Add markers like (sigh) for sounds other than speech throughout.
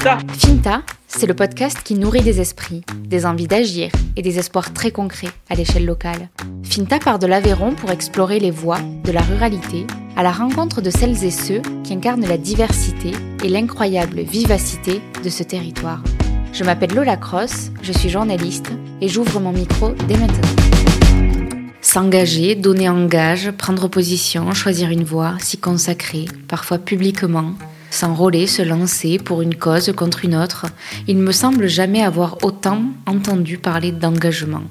Finta. C'est le podcast qui nourrit des esprits, des envies d'agir et des espoirs très concrets à l'échelle locale. Finta part de l'Aveyron pour explorer les voies de la ruralité à la rencontre de celles et ceux qui incarnent la diversité et l'incroyable vivacité de ce territoire. Je m'appelle Lola Cross, je suis journaliste et j'ouvre mon micro dès maintenant. S'engager, donner en gage, prendre position, choisir une voie, s'y consacrer, parfois publiquement, s'enrôler, se lancer pour une cause contre une autre, il me semble jamais avoir autant entendu parler d'engagement.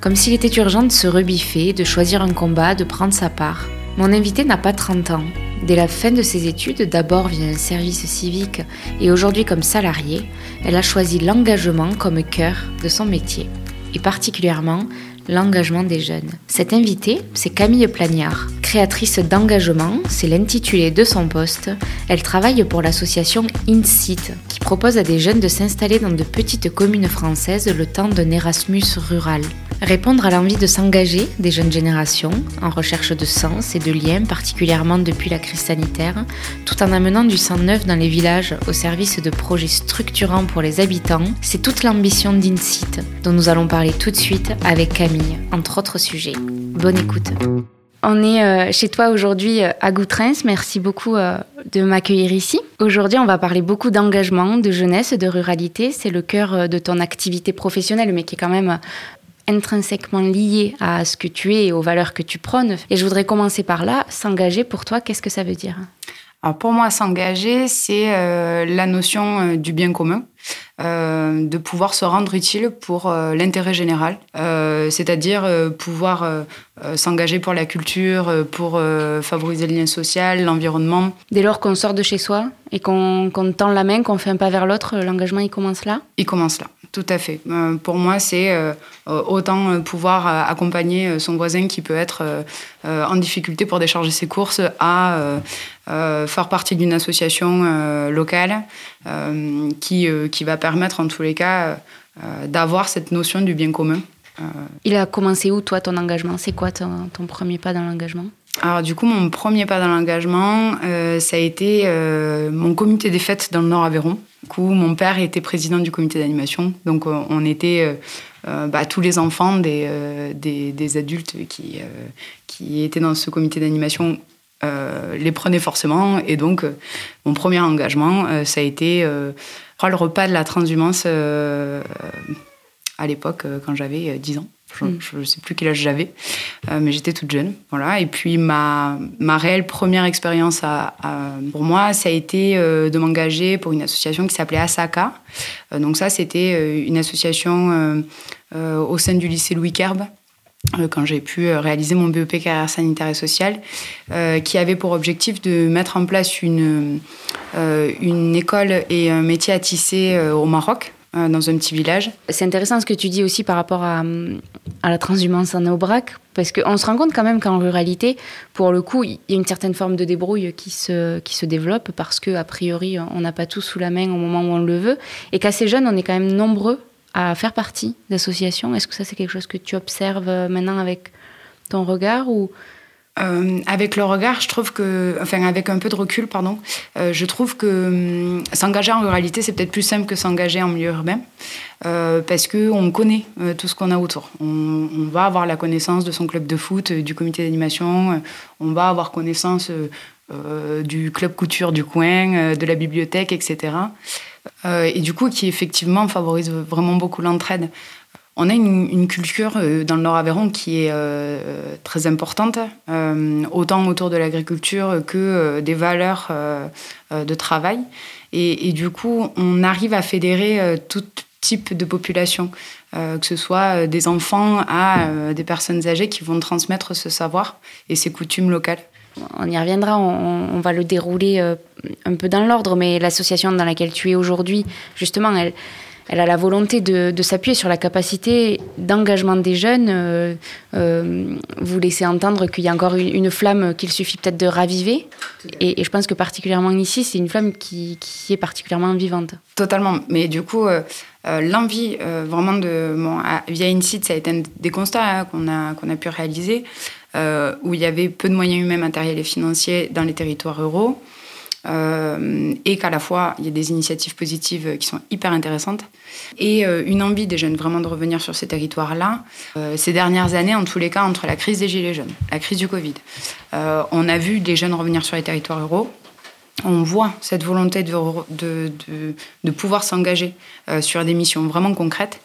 Comme s'il était urgent de se rebiffer, de choisir un combat, de prendre sa part. Mon invité n'a pas 30 ans. Dès la fin de ses études, d'abord via un service civique et aujourd'hui comme salariée, elle a choisi l'engagement comme cœur de son métier, et particulièrement l'engagement des jeunes. Cette invitée, c'est Camille Plagnard. Créatrice d'engagement, c'est l'intitulé de son poste. Elle travaille pour l'association InSite, qui propose à des jeunes de s'installer dans de petites communes françaises le temps d'un Erasmus rural. Répondre à l'envie de s'engager des jeunes générations, en recherche de sens et de liens, particulièrement depuis la crise sanitaire, tout en amenant du sang neuf dans les villages au service de projets structurants pour les habitants, c'est toute l'ambition d'InSite, dont nous allons parler tout de suite avec Camille, entre autres sujets. Bonne écoute. On est euh, chez toi aujourd'hui euh, à Goutrens. Merci beaucoup euh, de m'accueillir ici. Aujourd'hui, on va parler beaucoup d'engagement, de jeunesse, de ruralité. C'est le cœur de ton activité professionnelle, mais qui est quand même intrinsèquement lié à ce que tu es et aux valeurs que tu prônes. Et je voudrais commencer par là. S'engager, pour toi, qu'est-ce que ça veut dire? Alors pour moi, s'engager, c'est euh, la notion euh, du bien commun, euh, de pouvoir se rendre utile pour euh, l'intérêt général, c'est-à-dire pouvoir s'engager pour la culture, pour favoriser le lien social, l'environnement. Dès lors qu'on sort de chez soi et qu'on qu'on tend la main, qu'on fait un pas vers l'autre, l'engagement, il commence là? Il commence là. Tout à fait. Euh, pour moi, c'est euh, autant euh, pouvoir euh, accompagner son voisin qui peut être en difficulté pour décharger ses courses à faire partie d'une association locale qui, qui va permettre en tous les cas d'avoir cette notion du bien commun. Il a commencé où, toi, ton engagement? C'est quoi ton, ton premier pas dans l'engagement? Alors du coup, mon premier pas dans l'engagement, euh, ça a été euh, mon comité des fêtes dans le Nord Aveyron. Du coup, mon père était président du comité d'animation, donc euh, on était bah, tous les enfants des, des, adultes qui, qui étaient dans ce comité d'animation les prenaient forcément. Et donc, mon premier engagement, ça a été crois, le repas de la transhumance à l'époque, quand j'avais euh, 10 ans. Je ne sais plus quel âge j'avais, euh, mais j'étais toute jeune. Voilà. Et puis, ma, ma réelle première expérience à, à- pour moi, ça a été euh, de m'engager pour une association qui s'appelait Asaka. Euh, donc, ça, c'était une association au sein du lycée Louis Kerbe quand j'ai pu réaliser mon BEP carrière sanitaire et sociale, euh, qui avait pour objectif de mettre en place une, euh, une école et un métier à tisser euh, au Maroc, euh, dans un petit village. C'est intéressant ce que tu dis aussi par rapport à, à la transhumance en Aubrac, parce qu'on se rend compte quand même qu'en ruralité, pour le coup, il y a une certaine forme de débrouille qui se, qui se développe, parce que a priori, on n'a pas tout sous la main au moment où on le veut, et qu'assez jeunes, on est quand même nombreux à faire partie d'associations. Est-ce que ça, c'est quelque chose que tu observes euh, maintenant avec ton regard ou... Euh, avec le regard, je trouve que, enfin avec un peu de recul, pardon, euh, je trouve que hum, s'engager en ruralité, c'est peut-être plus simple que s'engager en milieu urbain, euh, parce que on connaît euh, tout ce qu'on a autour. On, on va avoir la connaissance de son club de foot, euh, du comité d'animation, euh, on va avoir connaissance euh, euh, du club couture du coin, euh, de la bibliothèque, etc. Euh, et du coup, qui effectivement favorise vraiment beaucoup l'entraide. On a une, culture euh, dans le Nord Aveyron qui est euh, très importante, euh, autant autour de l'agriculture que des valeurs de travail. Et, du coup, on arrive à fédérer tout type de population, que ce soit des enfants à des personnes âgées qui vont transmettre ce savoir et ces coutumes locales. On y reviendra, on, on va le dérouler un peu dans l'ordre, mais l'association dans laquelle tu es aujourd'hui, justement, elle, elle a la volonté de, s'appuyer sur la capacité d'engagement des jeunes. Euh, euh, vous laissez entendre qu'il y a encore une, flamme qu'il suffit peut-être de raviver. Et, je pense que particulièrement ici, c'est une flamme qui, est particulièrement vivante. Totalement. Mais du coup, euh, l'envie vraiment de. Via InSite, ça a été un des constats hein, qu'on a, qu'on a pu réaliser, où il y avait peu de moyens humains, matériels et financiers dans les territoires ruraux. Et qu'à la fois, il y a des initiatives positives qui sont hyper intéressantes et une envie des jeunes vraiment de revenir sur ces territoires-là. ces dernières années, en tous les cas, entre la crise des Gilets jaunes, la crise du Covid, on a vu des jeunes revenir sur les territoires ruraux on voit cette volonté de, de, pouvoir s'engager sur des missions vraiment concrètes.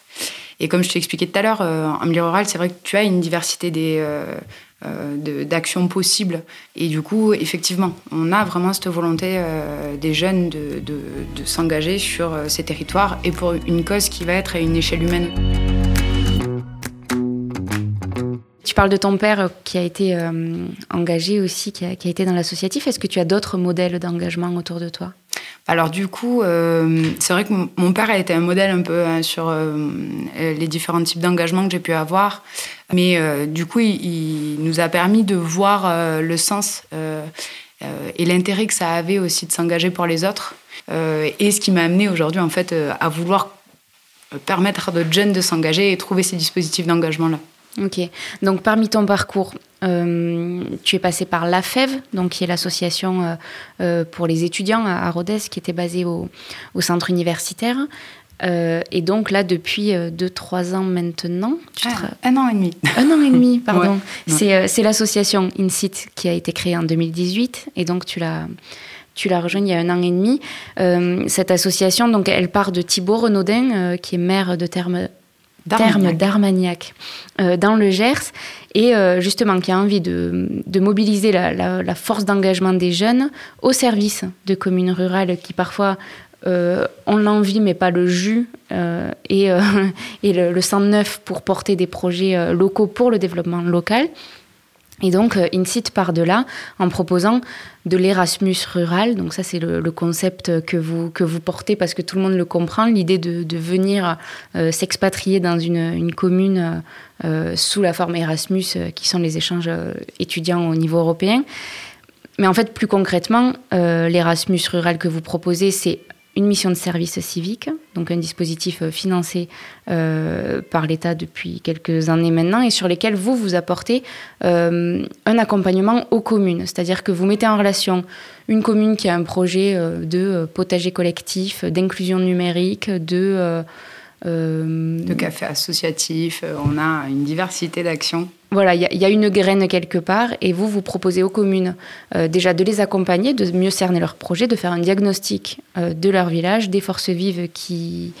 Et comme je t'ai expliqué tout à l'heure, en milieu rural, c'est vrai que tu as une diversité des, euh, d'actions possibles. Et du coup, effectivement, on a vraiment cette volonté euh, des jeunes de, de, s'engager sur euh, ces territoires et pour une cause qui va être à une échelle humaine. Tu parles de ton père qui a été engagé aussi, qui a, qui a été dans l'associatif. Est-ce que tu as d'autres modèles d'engagement autour de toi? Alors du coup, c'est vrai que mon père a été un modèle un peu hein, sur les différents types d'engagement que j'ai pu avoir. Mais euh, du coup, il, nous a permis de voir euh, le sens euh, et l'intérêt que ça avait aussi de s'engager pour les autres. et ce qui m'a amené aujourd'hui, en fait, à vouloir permettre à d'autres jeunes de s'engager et trouver ces dispositifs d'engagement-là. Ok. Donc, parmi ton parcours, tu es passé par l'AFEV, donc qui est l'association pour les étudiants à, Rodez, qui était basée au, au centre universitaire. Euh, et donc là, depuis 2-3 euh, ans maintenant... Ah, un an et demi. (laughs) Un an et demi, pardon. Euh, c'est l'association InSit qui a été créée en 2018. Et donc tu l'as... Tu l'as rejoint il y a un an et demi. cette association, donc, elle part de Thibaut Renaudin, qui est maire de Terme, d'Armagnac, dans le Gers, et justement qui a envie de, mobiliser la, force d'engagement des jeunes au service de communes rurales qui parfois euh, on l'envie mais pas le jus euh, et, euh, (laughs) et le, sang neuf pour porter des projets locaux pour le développement local. Et donc, INSIT part de là en proposant de l'Erasmus rural. Donc ça, c'est le, concept que vous, que vous portez parce que tout le monde le comprend, l'idée de, venir s'expatrier dans une, une commune sous la forme Erasmus, qui sont les échanges étudiants au niveau européen. Mais en fait, plus concrètement, l'Erasmus rural que vous proposez, c'est une mission de service civique, donc un dispositif euh, financé euh, par l'État depuis quelques années maintenant, et sur lesquels vous, vous apportez euh, un accompagnement aux communes. C'est-à-dire que vous mettez en relation une commune qui a un projet de potager collectif, d'inclusion numérique, de... de café associatif, on a une diversité d'actions voilà, il y, a une graine quelque part et vous, vous proposez aux communes euh, déjà de les accompagner, de mieux cerner leurs projets, de faire un diagnostic euh, de leur village, des forces vives qui,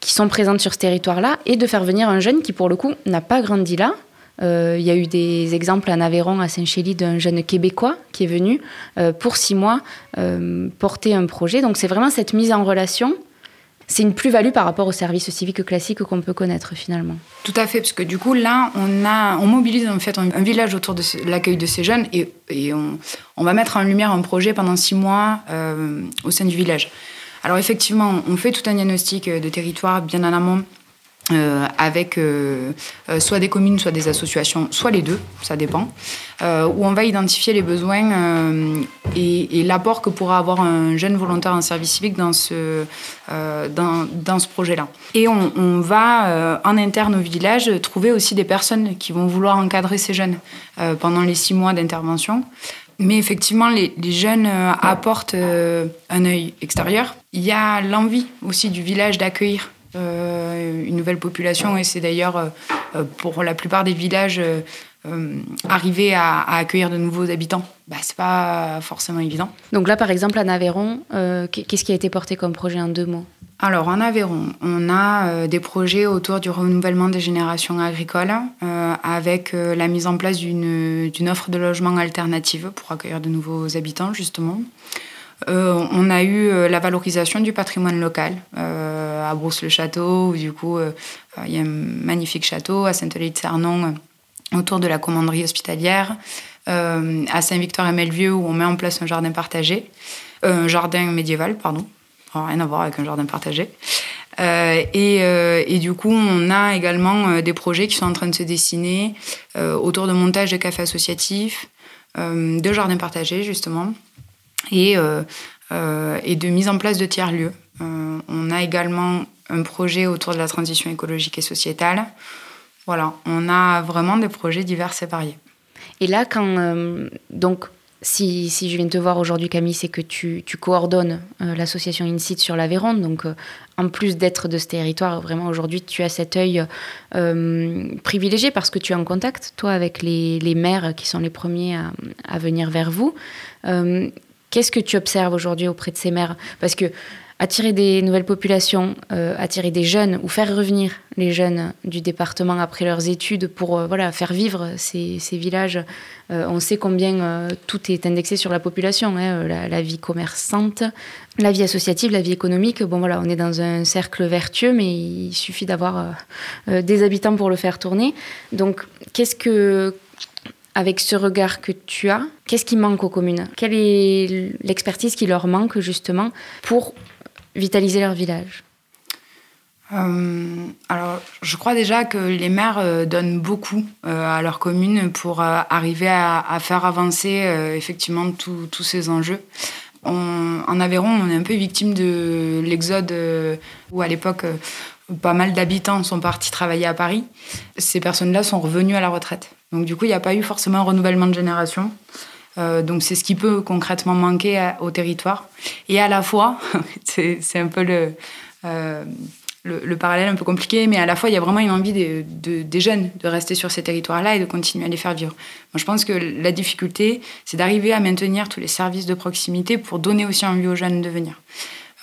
qui sont présentes sur ce territoire-là et de faire venir un jeune qui, pour le coup, n'a pas grandi là. Euh, il y a eu des exemples en Aveyron, à Saint-Chély, d'un jeune Québécois qui est venu pour six mois porter un projet. Donc c'est vraiment cette mise en relation c'est une plus-value par rapport au service civique classique qu'on peut connaître finalement. Tout à fait, parce que du coup là, on, a, on mobilise en fait un, village autour de l'accueil de ces jeunes et, on, va mettre en lumière un projet pendant six mois euh, au sein du village. Alors effectivement, on fait tout un diagnostic de territoire bien en amont euh, avec euh, euh, soit des communes, soit des associations, soit les deux, ça dépend, où on va identifier les besoins et, l'apport que pourra avoir un jeune volontaire en service civique dans ce, dans, dans, ce projet-là. Et on, on va, en interne au village, trouver aussi des personnes qui vont vouloir encadrer ces jeunes pendant les six mois d'intervention. Mais effectivement, les, les jeunes apportent un œil extérieur. Il y a l'envie aussi du village d'accueillir euh, une nouvelle population et c'est d'ailleurs euh, euh, pour la plupart des villages arriver à, accueillir de nouveaux habitants, bah, c'est pas forcément évident. Donc là, par exemple, en Aveyron, qu'est-ce qui a été porté comme projet en deux mots? Alors en Aveyron, on a des projets autour du renouvellement des générations agricoles avec la mise en place d'une offre de logement alternative pour accueillir de nouveaux habitants justement. Euh, on a eu euh, la valorisation du patrimoine local euh, à Brousse-le-Château, où du coup, il y a un magnifique château, à Saint-Elie-de-Cernon, autour de la commanderie hospitalière, à Saint-Victor-et-Melvieux, où on met en place un jardin partagé, un jardin médiéval, pardon, rien à voir avec un jardin partagé. et, du coup, on a également des projets qui sont en train de se dessiner autour de montage de cafés associatifs, de jardins partagés, justement, et, euh, euh, et de mise en place de tiers-lieux. Euh, on a également un projet autour de la transition écologique et sociétale. Voilà, on a vraiment des projets divers et variés. Et là, quand donc si, si, je viens te voir aujourd'hui, Camille, c'est que tu, tu coordonnes l'association InSite sur l'Aveyron. Donc, en plus d'être de ce territoire, vraiment aujourd'hui, tu as cet œil privilégié parce que tu es en contact, toi, avec les, les maires qui sont les premiers à, à venir vers vous. Qu'est-ce que tu observes aujourd'hui auprès de ces maires Parce que attirer des nouvelles populations, euh, attirer des jeunes ou faire revenir les jeunes du département après leurs études pour euh, voilà, faire vivre ces, villages. Euh, on sait combien tout est indexé sur la population, hein, la, vie commerçante, la vie associative, la vie économique. Bon voilà, on est dans un cercle vertueux, mais il suffit d'avoir des habitants pour le faire tourner. Donc, qu'est-ce que avec ce regard que tu as, qu'est-ce qui manque aux communes? Quelle est l'expertise qui leur manque justement pour vitaliser leur village? Euh, alors, je crois déjà que les maires euh, donnent beaucoup euh, à leur commune pour arriver à, faire avancer effectivement tous ces enjeux. en Aveyron, on est un peu victime de l'exode où à l'époque, pas mal d'habitants sont partis travailler à Paris. Ces personnes-là sont revenues à la retraite. Donc du coup, il n'y a pas eu forcément un renouvellement de génération. Euh, donc c'est ce qui peut concrètement manquer au territoire. Et à la fois, (laughs) c'est un peu euh, le, le, parallèle un peu compliqué, mais à la fois il y a vraiment une envie des jeunes de rester sur ces territoires-là et de continuer à les faire vivre. Moi, je pense que la difficulté, c'est d'arriver à maintenir tous les services de proximité pour donner aussi envie aux jeunes de venir.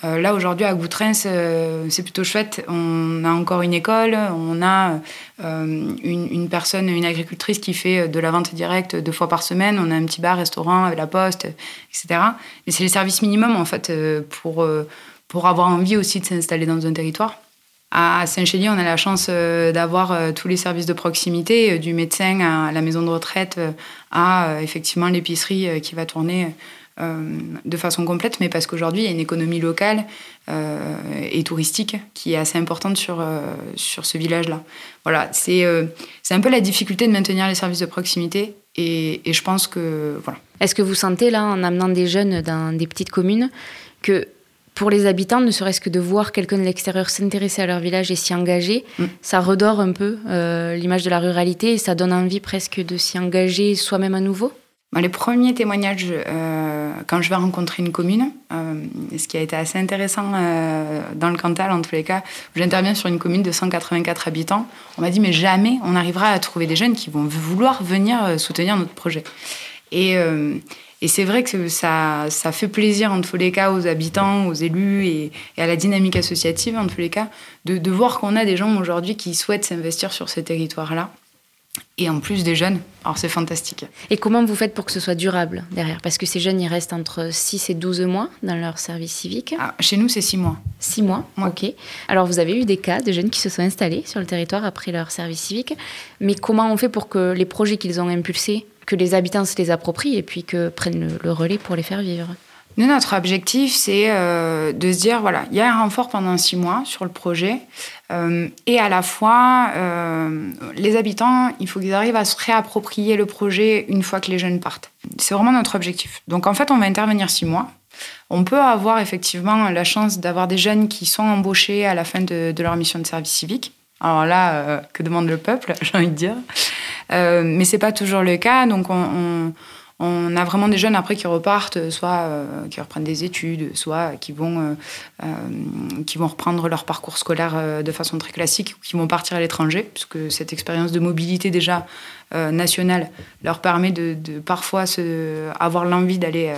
Euh, là, aujourd'hui, à Goutrens, euh, c'est plutôt chouette. On a encore une école, on a euh, une, personne, une agricultrice qui fait de la vente directe deux fois par semaine, on a un petit bar, restaurant la poste, etc. Mais c'est les services minimums, en fait, pour, pour avoir envie aussi de s'installer dans un territoire. À Saint-Chély, on a la chance d'avoir tous les services de proximité, du médecin à la maison de retraite, à effectivement l'épicerie qui va tourner euh, de façon complète, mais parce qu'aujourd'hui, il y a une économie locale euh, et touristique qui est assez importante sur, euh, sur ce village-là. Voilà, c'est un peu la difficulté de maintenir les services de proximité et, et je pense que. Voilà. Est-ce que vous sentez, là, en amenant des jeunes dans des petites communes, que pour les habitants, ne serait-ce que de voir quelqu'un de l'extérieur s'intéresser à leur village et s'y engager, mm. ça redore un peu l'image de la ruralité et ça donne envie presque de s'y engager soi-même à nouveau? Les premiers témoignages, euh, quand je vais rencontrer une commune, euh, ce qui a été assez intéressant euh, dans le Cantal, en tous les cas, j'interviens sur une commune de 184 habitants, on m'a dit, mais jamais on arrivera à trouver des jeunes qui vont vouloir venir soutenir notre projet. Et, c'est vrai que ça, fait plaisir, en tous les cas, aux habitants, aux élus et, à la dynamique associative, en tous les cas, de, de voir qu'on a des gens aujourd'hui qui souhaitent s'investir sur ce territoire-là et en plus des jeunes. Alors c'est fantastique. Et comment vous faites pour que ce soit durable derrière? Parce que ces jeunes, ils restent entre 6 et 12 mois dans leur service civique. Ah, chez nous, c'est 6 mois. 6 mois, ok. Alors vous avez eu des cas de jeunes qui se sont installés sur le territoire après leur service civique. Mais comment on fait pour que les projets qu'ils ont impulsés, que les habitants se les approprient et puis que prennent le relais pour les faire vivre? Notre objectif, c'est euh, de se dire, voilà, il y a un renfort pendant six mois sur le projet, euh, et à la fois, euh, les habitants, il faut qu'ils arrivent à se réapproprier le projet une fois que les jeunes partent. C'est vraiment notre objectif. Donc en fait, on va intervenir six mois. On peut avoir effectivement la chance d'avoir des jeunes qui sont embauchés à la fin de, leur mission de service civique. Alors là, que demande le peuple, (laughs) j'ai envie de dire. mais c'est pas toujours le cas, donc on on a vraiment des jeunes après qui repartent, soit euh, qui reprennent des études, soit qui vont, euh, euh, qui vont reprendre leur parcours scolaire de façon très classique, ou qui vont partir à l'étranger, puisque cette expérience de mobilité déjà nationale leur permet de, parfois avoir l'envie d'aller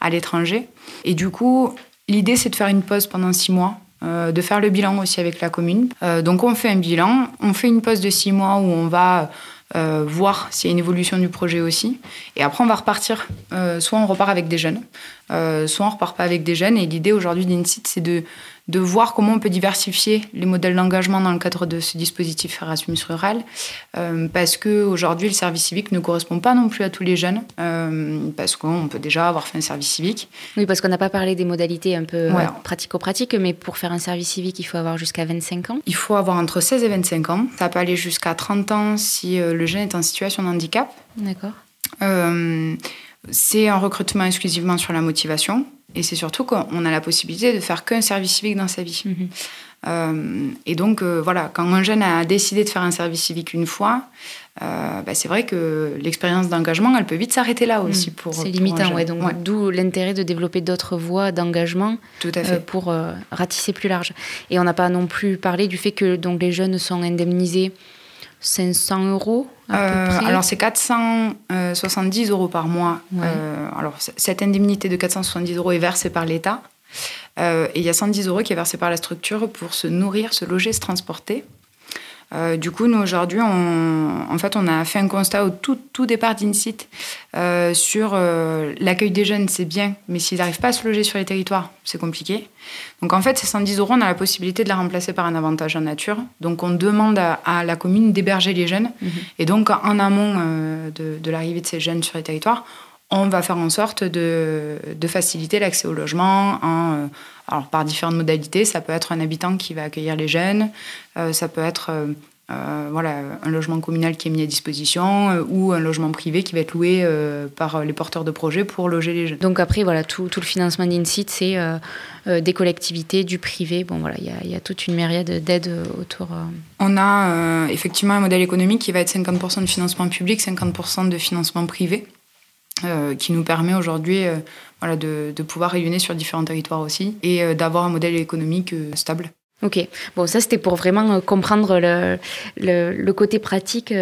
à l'étranger. Et du coup, l'idée c'est de faire une pause pendant six mois. de faire le bilan aussi avec la commune. donc on fait un bilan, on fait une pause de six mois où on va euh, voir s'il y a une évolution du projet aussi. Et après, on va repartir. Euh, soit on repart avec des jeunes, euh, soit on repart pas avec des jeunes. Et l'idée aujourd'hui d'INSIT, c'est de, de voir comment on peut diversifier les modèles d'engagement dans le cadre de ce dispositif Erasmus Rural. Euh, parce qu'aujourd'hui, le service civique ne correspond pas non plus à tous les jeunes. Euh, parce qu'on peut déjà avoir fait un service civique. Oui, parce qu'on n'a pas parlé des modalités un peu pratico-pratiques. Mais pour faire un service civique, il faut avoir jusqu'à 25 ans. Il faut avoir entre 16 et 25 ans. Ça peut aller jusqu'à 30 ans si le jeune est en situation de handicap. D'accord. C'est un recrutement exclusivement sur la motivation. Et c'est surtout qu'on a la possibilité de faire qu'un service civique dans sa vie. Mhm. Euh, et donc, euh, voilà, quand un jeune a décidé de faire un service civique une fois, euh, bah, c'est vrai que l'expérience d'engagement, elle peut vite s'arrêter là aussi. Mm. pour C'est limitant, ouais, donc d'où l'intérêt de développer d'autres voies d'engagement pour ratisser plus large. Et on n'a pas non plus parlé du fait que donc, les jeunes sont indemnisés 500 euros Alors c'est 470 euros par mois. alors cette indemnité de 470 euros est versée par l'État. Euh, et il y a 110 euros qui est versé par la structure pour se nourrir, se loger, se transporter. Euh, du coup, nous, aujourd'hui, on, en fait, on a fait un constat au tout, tout départ d'INSIT euh, sur l'accueil des jeunes, c'est bien, mais s'ils n'arrivent pas à se loger sur les territoires, c'est compliqué. Donc, en fait, ces 110 euros, on a la possibilité de la remplacer par un avantage en nature. Donc, on demande à, la commune d'héberger les jeunes. Mhm. Et donc, en amont de, de l'arrivée de ces jeunes sur les territoires, on va faire en sorte de, faciliter l'accès au logement euh, alors par différentes modalités. Ça peut être un habitant qui va accueillir les jeunes, euh, ça peut être euh, voilà, un logement communal qui est mis à disposition ou un logement privé qui va être loué par les porteurs de projets pour loger les jeunes. Donc après, voilà, tout, le financement d'INSIT, c'est des collectivités, du privé. Bon, voilà, il y, a toute une myriade d'aides autour. On a effectivement un modèle économique qui va être 50% de financement public, 50% de financement privé. Euh, qui nous permet aujourd'hui euh, voilà, de, pouvoir rayonner sur différents territoires aussi et euh, d'avoir un modèle économique stable. Ok, bon ça c'était pour vraiment comprendre le, le, le côté pratique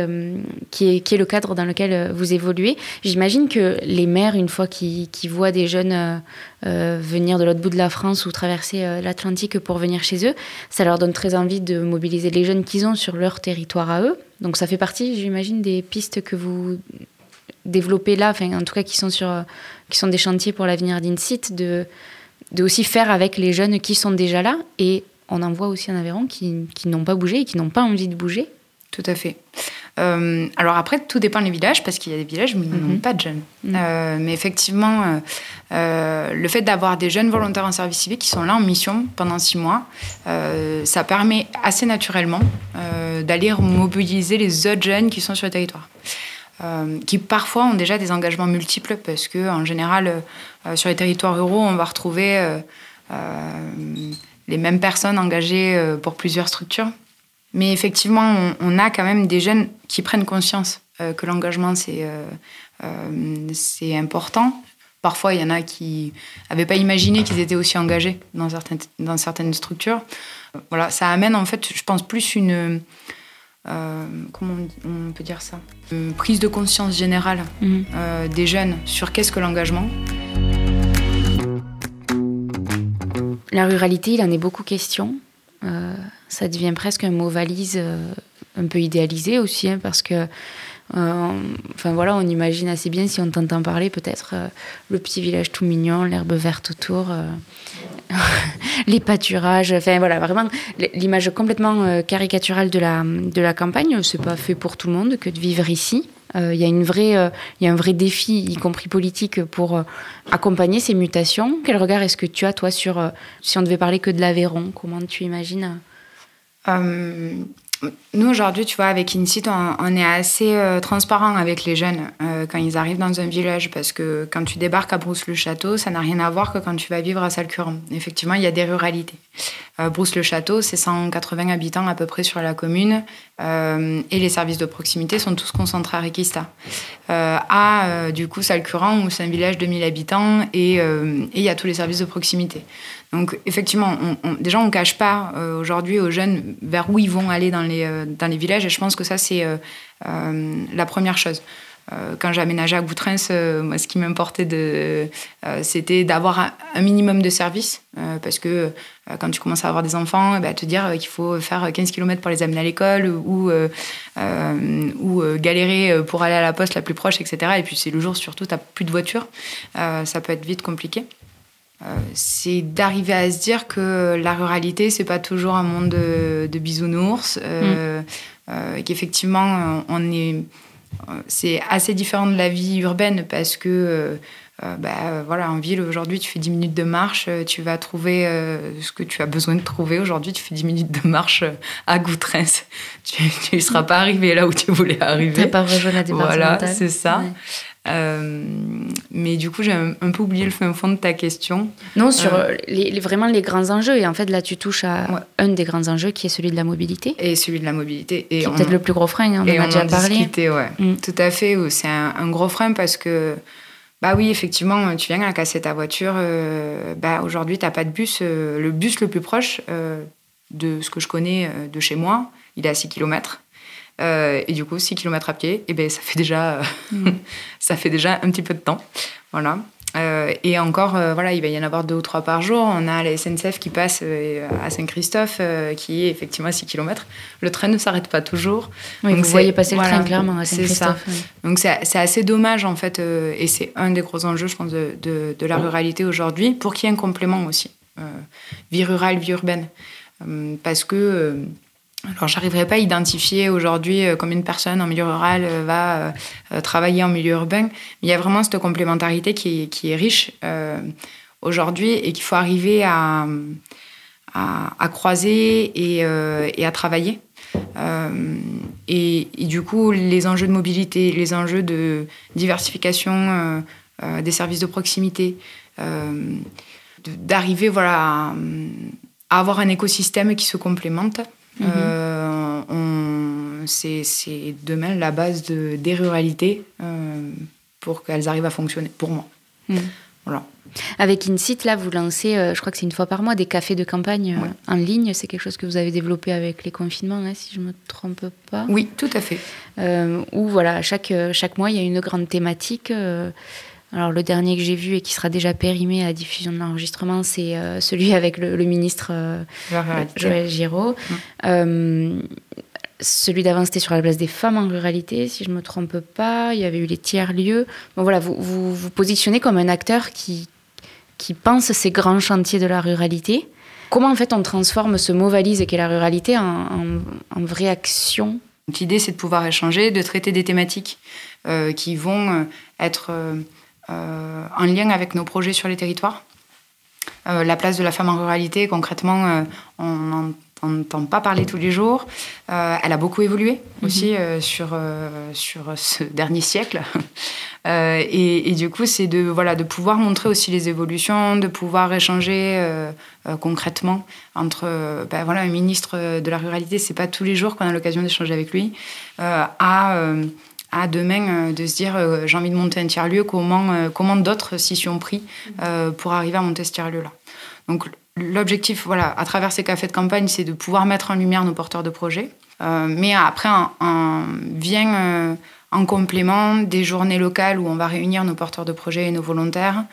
qui, est, qui, est, le cadre dans lequel vous évoluez. J'imagine que les maires, une fois qu'ils voient des jeunes venir de l'autre bout de la France ou traverser l'Atlantique pour venir chez eux, ça leur donne très envie de mobiliser les jeunes qu'ils ont sur leur territoire à eux. Donc ça fait partie, j'imagine, des pistes que vous développer là, enfin, en tout cas qui sont, sur, qui sont des chantiers pour l'avenir d'INSIT, de, de aussi faire avec les jeunes qui sont déjà là. Et on en voit aussi en Aveyron qui, qui n'ont pas bougé et qui n'ont pas envie de bouger. Tout à fait. Euh, alors après, tout dépend des villages, parce qu'il y a des villages où ils n'ont mhm. pas de jeunes. Mhm. Euh, mais effectivement, euh, le fait d'avoir des jeunes volontaires en service civique qui sont là en mission pendant six mois, ça permet assez naturellement d'aller mobiliser les autres jeunes qui sont sur le territoire. Euh, qui parfois ont déjà des engagements multiples parce que en général euh, sur les territoires ruraux on va retrouver euh, les mêmes personnes engagées pour plusieurs structures. Mais effectivement on, a quand même des jeunes qui prennent conscience que l'engagement c'est c'est important. Parfois il y en a qui n'avaient pas imaginé qu'ils étaient aussi engagés dans certaines dans certaines structures. Voilà ça amène en fait je pense plus une euh, comment on, peut dire ça Une prise de conscience générale mhm. euh, des jeunes sur qu'est-ce que l'engagement. La ruralité, il en est beaucoup question. Euh, ça devient presque un mot valise un peu idéalisé aussi, hein, parce que enfin voilà, on imagine assez bien si on t'entend parler peut-être le petit village tout mignon, l'herbe verte autour, (laughs) les pâturages, enfin voilà, vraiment l'image complètement euh, caricaturale de la, de la campagne. C'est pas fait pour tout le monde que de vivre ici. Euh, il y, a euh, y a un vrai défi, y compris politique, pour accompagner ces mutations. Quel regard est-ce que tu as, toi, sur, si on devait parler que de l'Aveyron Comment tu imagines? Nous, aujourd'hui, tu vois, avec Insit, on, est assez euh, transparent avec les jeunes euh, quand ils arrivent dans un village parce que quand tu débarques à Brousse-le-Château, ça n'a rien à voir que quand tu vas vivre à Salcuron. Effectivement, il y a des ruralités. Euh, Brousse-le-Château, c'est 180 habitants à peu près sur la commune et les services de proximité sont tous concentrés à Requista. à, du coup, Salcuron, où c'est un village de 1000 habitants et il y a tous les services de proximité. Donc effectivement, déjà on ne cache pas euh, aujourd'hui aux jeunes vers où ils vont aller dans les, euh, villages et je pense que ça c'est euh, la première chose. quand aménagé à Goutrins, moi, ce qui m'importait, c'était d'avoir un, minimum de services. parce que quand tu commences à avoir des enfants, eh ben, te dire qu'il faut faire 15 km pour les amener à l'école ou, ou galérer pour aller à la poste la plus proche, etc. Et puis c'est le jour surtout, tu n'as plus de voiture. ça peut être vite compliqué. Euh, c'est d'arriver à se dire que la ruralité, c'est pas toujours un monde de, bisounours, euh, mm. euh, qu'effectivement, on est, c'est assez différent de la vie urbaine parce que, bah, voilà, en ville aujourd'hui, tu fais 10 minutes de marche, tu vas trouver ce que tu as besoin de trouver. Aujourd'hui, tu fais 10 minutes de marche à Goutrens. (laughs) Tu ne seras pas arrivé là où tu voulais arriver. Tu pas rejoint la Voilà, c'est ça. Mais du coup, j'ai un, peu oublié le fond de ta question. Non, sur les, vraiment les grands enjeux. Et en fait, là, tu touches à un des grands enjeux qui est celui de la mobilité. Et celui de la mobilité. Et peut-être le plus gros frein, hein, on en a déjà parlé. ouais. Mm. Tout à fait. C'est un, gros frein parce que bah oui, effectivement, tu viens à casser ta voiture. Euh, bah aujourd'hui, tu n'as pas de bus. Euh, le bus le plus proche euh, de ce que je connais de chez moi, il est à 6 km. Et du coup, 6 km à pied, eh ben, ça, fait déjà, mm. (laughs) ça fait déjà un petit peu de temps. Voilà. Euh, et encore, euh, voilà, il va y en avoir deux ou trois par jour. On a la SNCF qui passe euh, à Saint-Christophe, qui est effectivement à 6 km. Le train ne s'arrête pas toujours. Oui, Donc vous voyez passer le train clairement à Saint-Christophe. Donc c'est assez dommage, en fait, et c'est un des gros enjeux, je pense, de, de, de la ruralité aujourd'hui, pour qu'il y ait un complément aussi. vie rurale, vie urbaine. parce que alors, j'arriverai pas à identifier aujourd'hui euh, combien de personnes en milieu rural euh, va euh, travailler en milieu urbain. Mais il y a vraiment cette complémentarité qui est, riche aujourd'hui et qu'il faut arriver à, à, croiser et, à travailler. Et, du coup, les enjeux de mobilité, les enjeux de diversification des services de proximité, d'arriver voilà, à avoir un écosystème qui se complémente. Mhm. Euh, c'est demain la base de, des ruralités euh, pour qu'elles arrivent à fonctionner, pour moi. Mhm. Voilà. Avec InSite, là, vous lancez, euh, je crois que c'est une fois par mois, des cafés de campagne en ligne. C'est quelque chose que vous avez développé avec les confinements, hein, si je ne me trompe pas. Oui, tout à fait. où, voilà, chaque, chaque mois, il y a une grande thématique. Alors le dernier que j'ai vu et qui sera déjà périmé à la diffusion de l'enregistrement, c'est euh, celui avec le, ministre euh, Joël Giraud. Euh, celui d'avant, c'était sur la place des femmes en ruralité, si je ne me trompe pas. Il y avait eu les tiers-lieux. Bon, voilà, vous, vous, positionnez comme un acteur qui, qui pense ces grands chantiers de la ruralité. Comment en fait on transforme ce mot valise qu'est la ruralité en, en, en vraie action? L'idée, c'est de pouvoir échanger, de traiter des thématiques qui vont être euh, en lien avec nos projets sur les territoires. Euh, la place de la femme en ruralité, concrètement, euh, on n'entend pas parler tous les jours. elle a beaucoup évolué aussi mhm. sur, sur ce (laughs) dernier siècle. (laughs) et, du coup, c'est de, voilà, de pouvoir montrer aussi les évolutions, de pouvoir échanger concrètement entre ben, voilà, un ministre de la ruralité. C'est pas tous les jours qu'on a l'occasion d'échanger avec lui. à à demain euh, de se dire euh, j'ai envie de monter un tiers-lieu, comment, euh, comment d'autres s'y sont pris pour arriver à monter ce tiers-lieu-là. Donc l'objectif, voilà, à travers ces cafés de campagne, c'est de pouvoir mettre en lumière nos porteurs de projets. mais après, on, vient en complément des journées locales où on va réunir nos porteurs de projets et nos volontaires.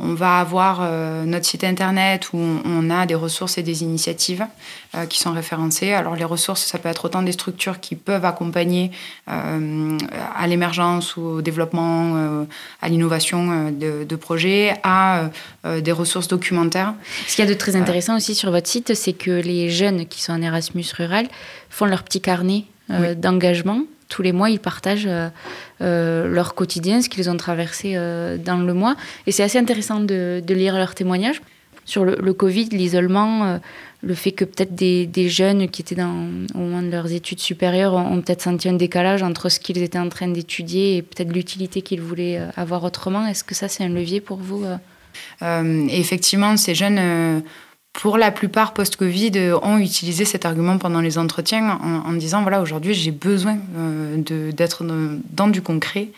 On va avoir euh, notre site internet où on, a des ressources et des initiatives euh, qui sont référencées. Alors les ressources, ça peut être autant des structures qui peuvent accompagner euh, à l'émergence ou au développement, à l'innovation de, de, projets, à des ressources documentaires. Ce qu'il y a de très intéressant aussi sur votre site, c'est que les jeunes qui sont en Erasmus rural font leur petit carnet d'engagement tous les mois, ils partagent euh, euh, leur quotidien, ce qu'ils ont traversé euh, dans le mois. Et c'est assez intéressant de, lire leurs témoignages sur le, Covid, l'isolement, le fait que peut-être des, jeunes qui étaient dans, au moment de leurs études supérieures ont, peut-être senti un décalage entre ce qu'ils étaient en train d'étudier et peut-être l'utilité qu'ils voulaient avoir autrement. Est-ce que ça, c'est un levier pour vous Effectivement, ces jeunes pour la plupart post-Covid, euh, ont utilisé cet argument pendant les entretiens en, disant voilà, aujourd'hui, j'ai besoin euh, d'être dans du concret,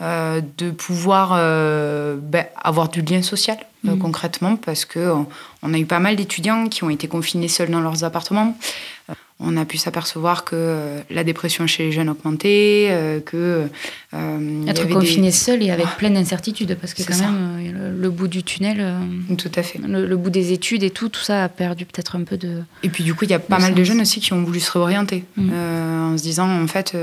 euh, de pouvoir ben, avoir du lien social mmh. concrètement, parce qu'on on a eu pas mal d'étudiants qui ont été confinés seuls dans leurs appartements on a pu s'apercevoir que euh, la dépression chez les jeunes augmentait, euh, que... Euh, Être confiné seul et avec plein d'incertitudes, parce que quand même, le, bout du tunnel... tout à fait. Le, bout des études et tout, tout ça a perdu peut-être un peu de... Et puis du coup, il y a pas mal de jeunes aussi qui ont voulu se réorienter, mm. en se disant, en fait,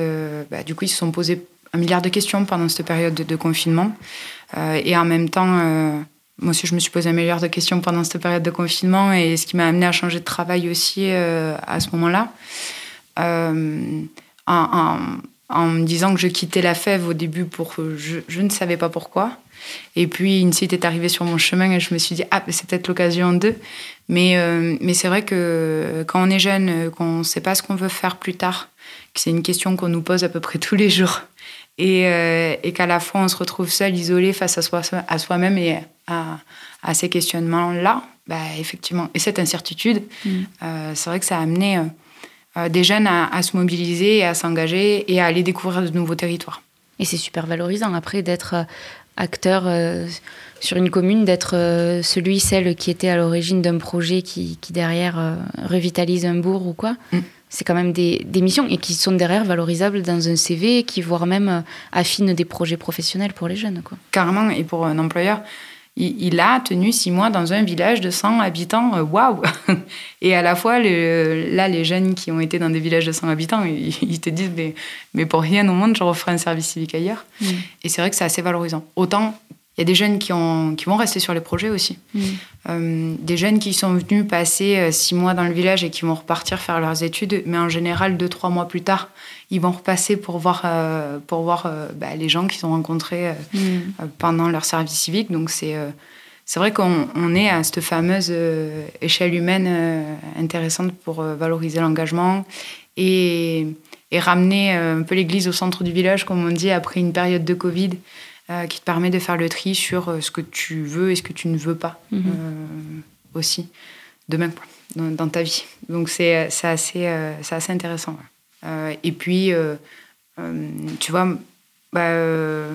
bah, du coup, ils se sont posés un milliard de questions pendant cette période de, de confinement. et en même temps moi aussi, je me suis posé un milliard de questions pendant cette période de confinement et ce qui m'a amené à changer de travail aussi euh, à ce moment-là. Euh, en, me disant que je quittais la fève au début pour je, je ne savais pas pourquoi. Et puis une site est arrivée sur mon chemin et je me suis dit ah c'est peut-être l'occasion d'eux. Mais euh, mais c'est vrai que quand on est jeune, qu'on ne sait pas ce qu'on veut faire plus tard, que c'est une question qu'on nous pose à peu près tous les jours et, qu'à la fois on se retrouve seul, isolé face à, soi, à soi-même et à, à ces questionnements-là, bah, effectivement, et cette incertitude, mm. c'est vrai que ça a amené des jeunes à, à, se mobiliser à s'engager et à aller découvrir de nouveaux territoires. Et c'est super valorisant après d'être acteur sur une commune d'être euh, celui, celle qui était à l'origine d'un projet qui, derrière euh, revitalise un bourg ou quoi. Mm. C'est quand même des, missions et qui sont derrière valorisables dans un CV, qui voire même euh, affinent des projets professionnels pour les jeunes. Quoi. Carrément, et pour un employeur, il, a tenu six mois dans un village de 100 habitants, waouh (laughs) Et à la fois, là, les jeunes qui ont été dans des villages de 100 habitants, ils, te disent, mais, mais, pour rien au monde, je referai un service civique ailleurs. Mm. Et c'est vrai que c'est assez valorisant. Autant il y a des jeunes qui, ont, qui vont rester sur les projets aussi. Mm. Euh, des jeunes qui sont venus passer euh, six mois dans le village et qui vont repartir faire leurs études, mais en général, deux, trois mois plus tard, ils vont repasser pour voir, euh, pour voir bah, les gens qu'ils ont rencontrés mm. pendant leur service civique. Donc, c'est c'est vrai qu'on est à cette fameuse échelle humaine intéressante pour valoriser l'engagement et, et, ramener un peu l'église au centre du village, comme on dit, après une période de Covid. Euh, qui te permet de faire le tri sur euh, ce que tu veux et ce que tu ne veux pas mhm. euh, aussi, demain, dans, dans, ta vie. Donc c'est assez, assez intéressant. et puis, tu vois, bah,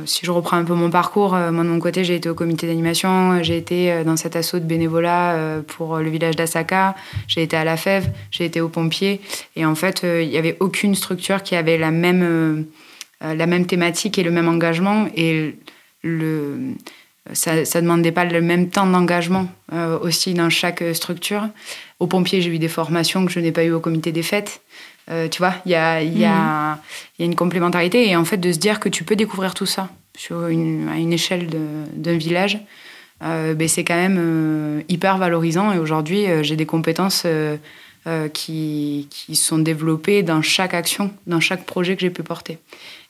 si je reprends un peu mon parcours, moi de mon côté, j'ai été au comité d'animation, j'ai été dans cet assaut de bénévolat pour le village d'Asaka, j'ai été à la Fève, j'ai été aux pompiers. Et en fait, il n'y avait aucune structure qui avait la même la même thématique et le même engagement. Et le, ça ne demandait pas le même temps d'engagement euh, aussi dans chaque structure. Aux pompiers, j'ai eu des formations que je n'ai pas eues au comité des fêtes. Euh, tu vois, il y a, y, a, y a, une complémentarité. Et en fait, de se dire que tu peux découvrir tout ça sur une, à une échelle d'un village, ben c'est quand même hyper valorisant. Et aujourd'hui, j'ai des compétences qui, qui sont développées dans chaque action, dans chaque projet que j'ai pu porter.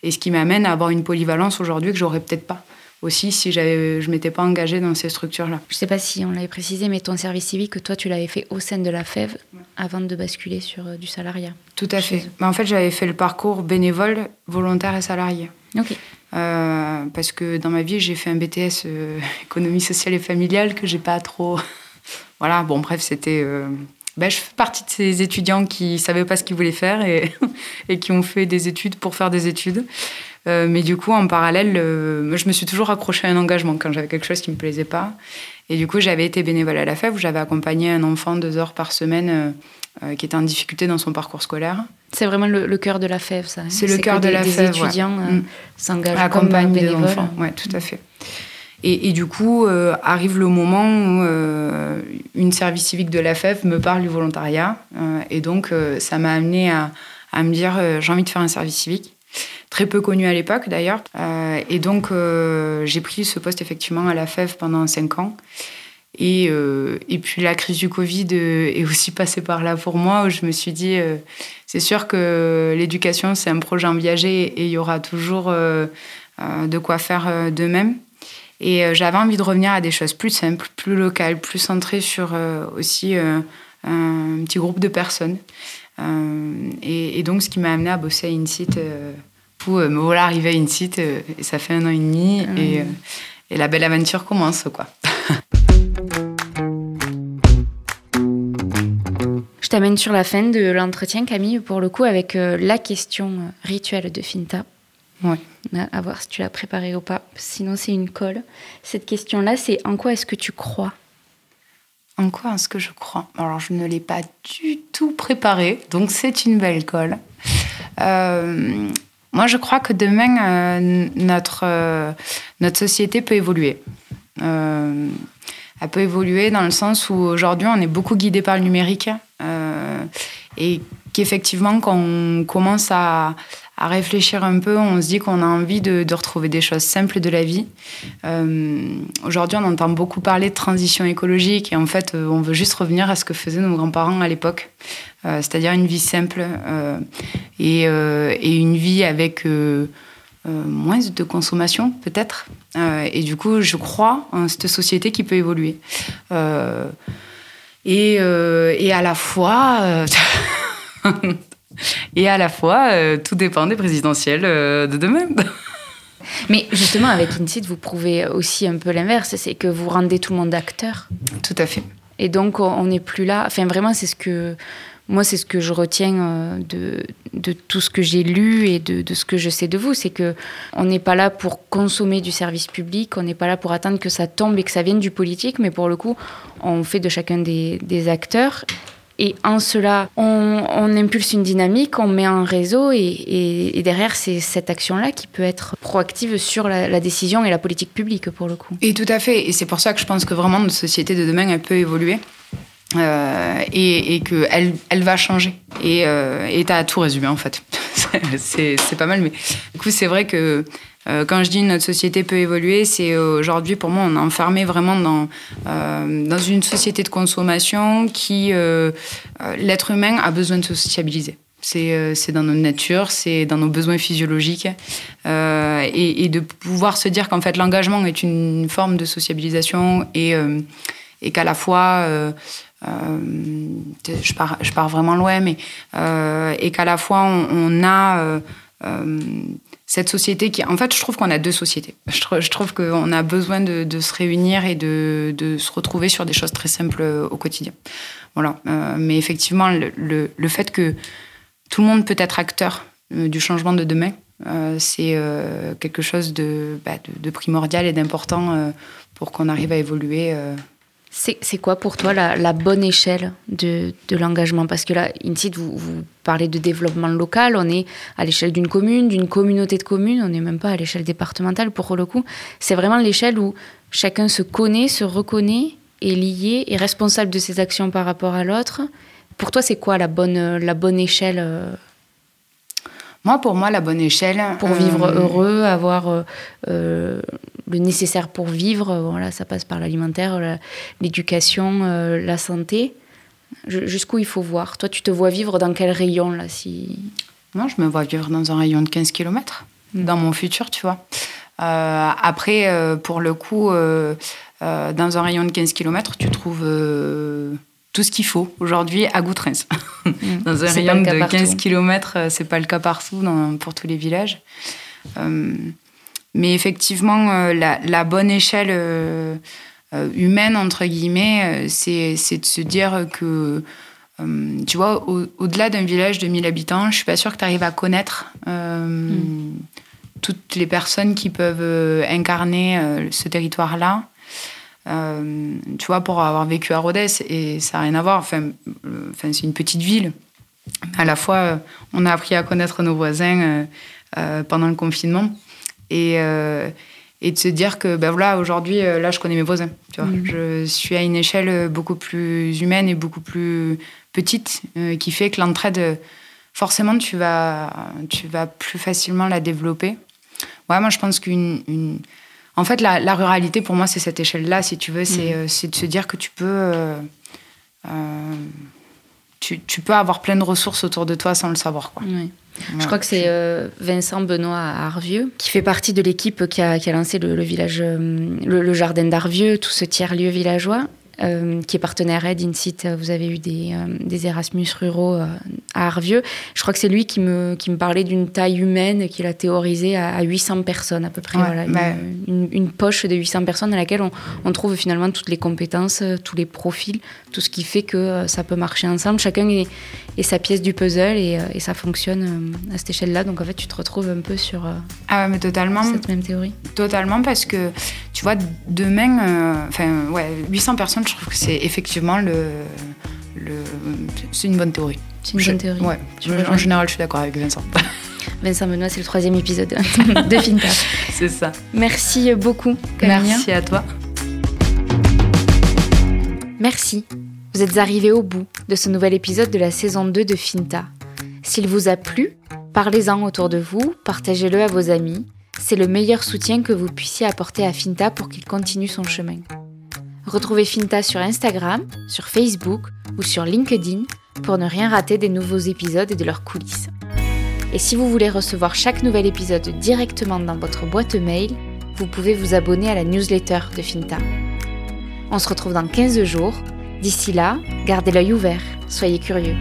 Et ce qui m'amène à avoir une polyvalence aujourd'hui que j'aurais peut-être pas aussi si je m'étais pas engagée dans ces structures-là. Je sais pas si on l'avait précisé, mais ton service civique, toi, tu l'avais fait au sein de la FEV avant de basculer sur euh, du salariat. Tout à fait. Mais en fait, j'avais fait le parcours bénévole, volontaire et salarié. Ok. Euh, parce que dans ma vie, j'ai fait un BTS euh, (laughs) économie sociale et familiale que j'ai pas trop. (laughs) voilà, bon, bref, c'était ben, je fais partie de ces étudiants qui savaient pas ce qu'ils voulaient faire et, (laughs) et, qui ont fait des études pour faire des études. Euh, mais du coup, en parallèle, euh, je me suis toujours accrochée à un engagement quand j'avais quelque chose qui me plaisait pas. Et du coup, j'avais été bénévole à la FEV où j'avais accompagné un enfant deux heures par semaine euh, qui était en difficulté dans son parcours scolaire. C'est vraiment le, cœur de la FEV, ça. Hein. C'est le cœur de la FEV. Les étudiants mm. s'engagent comme bénévoles. Oui, tout à fait. Et, du coup, euh, arrive le moment où euh, une service civique de la FEF me parle du volontariat. Euh, et donc, ça m'a amené à, me dire j'ai envie de faire un service civique. Très peu connu à l'époque d'ailleurs. et donc, j'ai pris ce poste effectivement à la FEF pendant cinq ans. Et, et, puis la crise du Covid est aussi passée par là pour moi, où je me suis dit, c'est sûr que l'éducation, c'est un projet en viager et il y aura toujours de quoi faire de même. Et euh, j'avais envie de revenir à des choses plus simples, plus locales, plus centrées sur euh, aussi euh, un petit groupe de personnes. Et, donc, ce qui m'a amené à bosser à InSite, pour me voilà arrivé à InSite, et ça fait un an et demi, ah et, et la belle aventure commence, quoi. (laughs) Je t'amène sur la fin de l'entretien, Camille, pour le coup, avec la question rituelle de Finta. Oui. À voir si tu l'as préparé ou pas. Sinon, c'est une colle. Cette question-là, c'est en quoi est-ce que tu crois? En quoi est-ce que je crois? Alors, je ne l'ai pas du tout préparé, donc c'est une belle colle. Euh, moi, je crois que demain, euh, notre, euh, notre société peut évoluer. elle peut évoluer dans le sens où aujourd'hui, on est beaucoup guidé par le numérique et qu'effectivement, quand on commence à, à réfléchir un peu, on se dit qu'on a envie de, retrouver des choses simples de la vie. Euh, aujourd'hui, on entend beaucoup parler de transition écologique et en fait, euh, on veut juste revenir à ce que faisaient nos grands-parents à l'époque, euh, c'est-à-dire une vie simple et, une vie avec moins de consommation, peut-être. et du coup, je crois en cette société qui peut évoluer. Et, à la fois... (laughs) (laughs) Et à la fois, euh, tout dépend des présidentielles euh, de demain. (laughs) Mais justement, avec Insit, vous prouvez aussi un peu l'inverse, c'est que vous rendez tout le monde acteur. Tout à fait. Et donc, on n'est plus là. Enfin, vraiment, c'est ce que moi, c'est ce que je retiens euh, de, de tout ce que j'ai lu et de, de, ce que je sais de vous, c'est que on n'est pas là pour consommer du service public, on n'est pas là pour attendre que ça tombe et que ça vienne du politique, mais pour le coup, on fait de chacun des, des acteurs. Et en cela, on, impulse une dynamique, on met un réseau, et, derrière, c'est cette action-là qui peut être proactive sur la, décision et la politique publique, pour le coup. Et tout à fait. Et c'est pour ça que je pense que vraiment notre société de demain, elle peut évoluer. Euh, et, qu'elle elle va changer. Et euh, tu as tout résumé en fait. (laughs) c'est pas mal, mais du coup, c'est vrai que quand je dis notre société peut évoluer, c'est aujourd'hui pour moi, on est enfermé vraiment dans, euh, dans une société de consommation qui, euh, l'être humain a besoin de se sociabiliser. C'est dans notre nature, c'est dans nos besoins physiologiques. Et, de pouvoir se dire qu'en fait, l'engagement est une forme de sociabilisation et, qu'à la fois euh, je, pars, je pars vraiment loin, mais euh, et qu'à la fois on, a euh, cette société qui, en fait, je trouve qu'on a deux sociétés. Je, je trouve qu'on a besoin de, se réunir et de, se retrouver sur des choses très simples au quotidien. Voilà. Euh, mais effectivement, le, fait que tout le monde peut être acteur du changement de demain, euh, c'est euh, quelque chose bah, de primordial et d'important pour qu'on arrive à évoluer c'est quoi pour toi la, bonne échelle de, l'engagement? Parce que là, vous, vous, parlez de développement local, on est à l'échelle d'une commune, d'une communauté de communes, on n'est même pas à l'échelle départementale pour le coup. C'est vraiment l'échelle où chacun se connaît, se reconnaît, est lié, est responsable de ses actions par rapport à l'autre. Pour toi, c'est quoi la bonne, la bonne échelle euh, moi, pour moi, la bonne échelle. Pour vivre euh... heureux, avoir euh, euh, le nécessaire pour vivre, voilà, ça passe par l'alimentaire, l'éducation, la santé. Jusqu'où il faut voir Toi, tu te vois vivre dans quel rayon là si... Moi, je me vois vivre dans un rayon de 15 km, mmh. dans mon futur, tu vois. Euh, après, pour le coup, dans un rayon de 15 km, tu trouves tout ce qu'il faut aujourd'hui à Goutrens. (laughs) Mmh. dans un rayon de 15 partout. km, c'est pas le cas partout dans, pour tous les villages. Euh, mais effectivement, euh, la, la, bonne échelle euh, humaine, entre guillemets, c'est de se dire que, tu vois, au-delà au d'un village de 1000 habitants, je suis pas sûre que tu arrives à connaître mm. toutes les personnes qui peuvent incarner ce territoire-là. Euh, tu vois, pour avoir vécu à Rodez, et ça n'a rien à voir. Enfin, euh, enfin c'est une petite ville. À la fois, euh, on a appris à connaître nos voisins pendant le confinement. Et, et de se dire que, ben voilà, aujourd'hui, là, je connais mes voisins. Tu vois. Mmh. Je suis à une échelle beaucoup plus humaine et beaucoup plus petite, qui fait que l'entraide, forcément, tu vas, tu vas plus facilement la développer. Ouais, moi, je pense qu'une. En fait, la, la, ruralité, pour moi, c'est cette échelle-là, si tu veux. C'est mmh. euh, de se dire que tu peux. Euh, euh, tu, tu, peux avoir plein de ressources autour de toi sans le savoir. Quoi. Oui. Je crois que c'est euh, Vincent Benoît à Arvieux qui fait partie de l'équipe qui a, qui a, lancé le, le village, le, le jardin d'Arvieux, tout ce tiers-lieu villageois. Euh, qui est partenaire Aide Incite. Vous avez eu des, euh, des Erasmus ruraux euh, à Arvieux. Je crois que c'est lui qui me, qui me parlait d'une taille humaine qu'il a théorisée à, à, 800 personnes à peu près. Ouais, voilà, bah... une, une, une, poche de 800 personnes dans laquelle on, on, trouve finalement toutes les compétences, tous les profils, tout ce qui fait que ça peut marcher ensemble. Chacun est, est sa pièce du puzzle et, et ça fonctionne à cette échelle-là. Donc en fait, tu te retrouves un peu sur ah, mais totalement, cette même théorie. Totalement, parce que tu vois, demain, enfin, ouais, 800 personnes je trouve que c'est effectivement le, le c'est une bonne théorie. C'est une je, bonne théorie. Ouais. Je, en général, je suis d'accord avec Vincent. (laughs) Vincent Benoît, c'est le troisième épisode (laughs) de Finta. (laughs) c'est ça. Merci beaucoup. Camilla. Merci à toi. Merci. Vous êtes arrivés au bout de ce nouvel épisode de la saison 2 de Finta. S'il vous a plu, parlez-en autour de vous, partagez-le à vos amis. C'est le meilleur soutien que vous puissiez apporter à Finta pour qu'il continue son chemin. Retrouvez Finta sur Instagram, sur Facebook ou sur LinkedIn pour ne rien rater des nouveaux épisodes et de leurs coulisses. Et si vous voulez recevoir chaque nouvel épisode directement dans votre boîte mail, vous pouvez vous abonner à la newsletter de Finta. On se retrouve dans 15 jours. D'ici là, gardez l'œil ouvert, soyez curieux.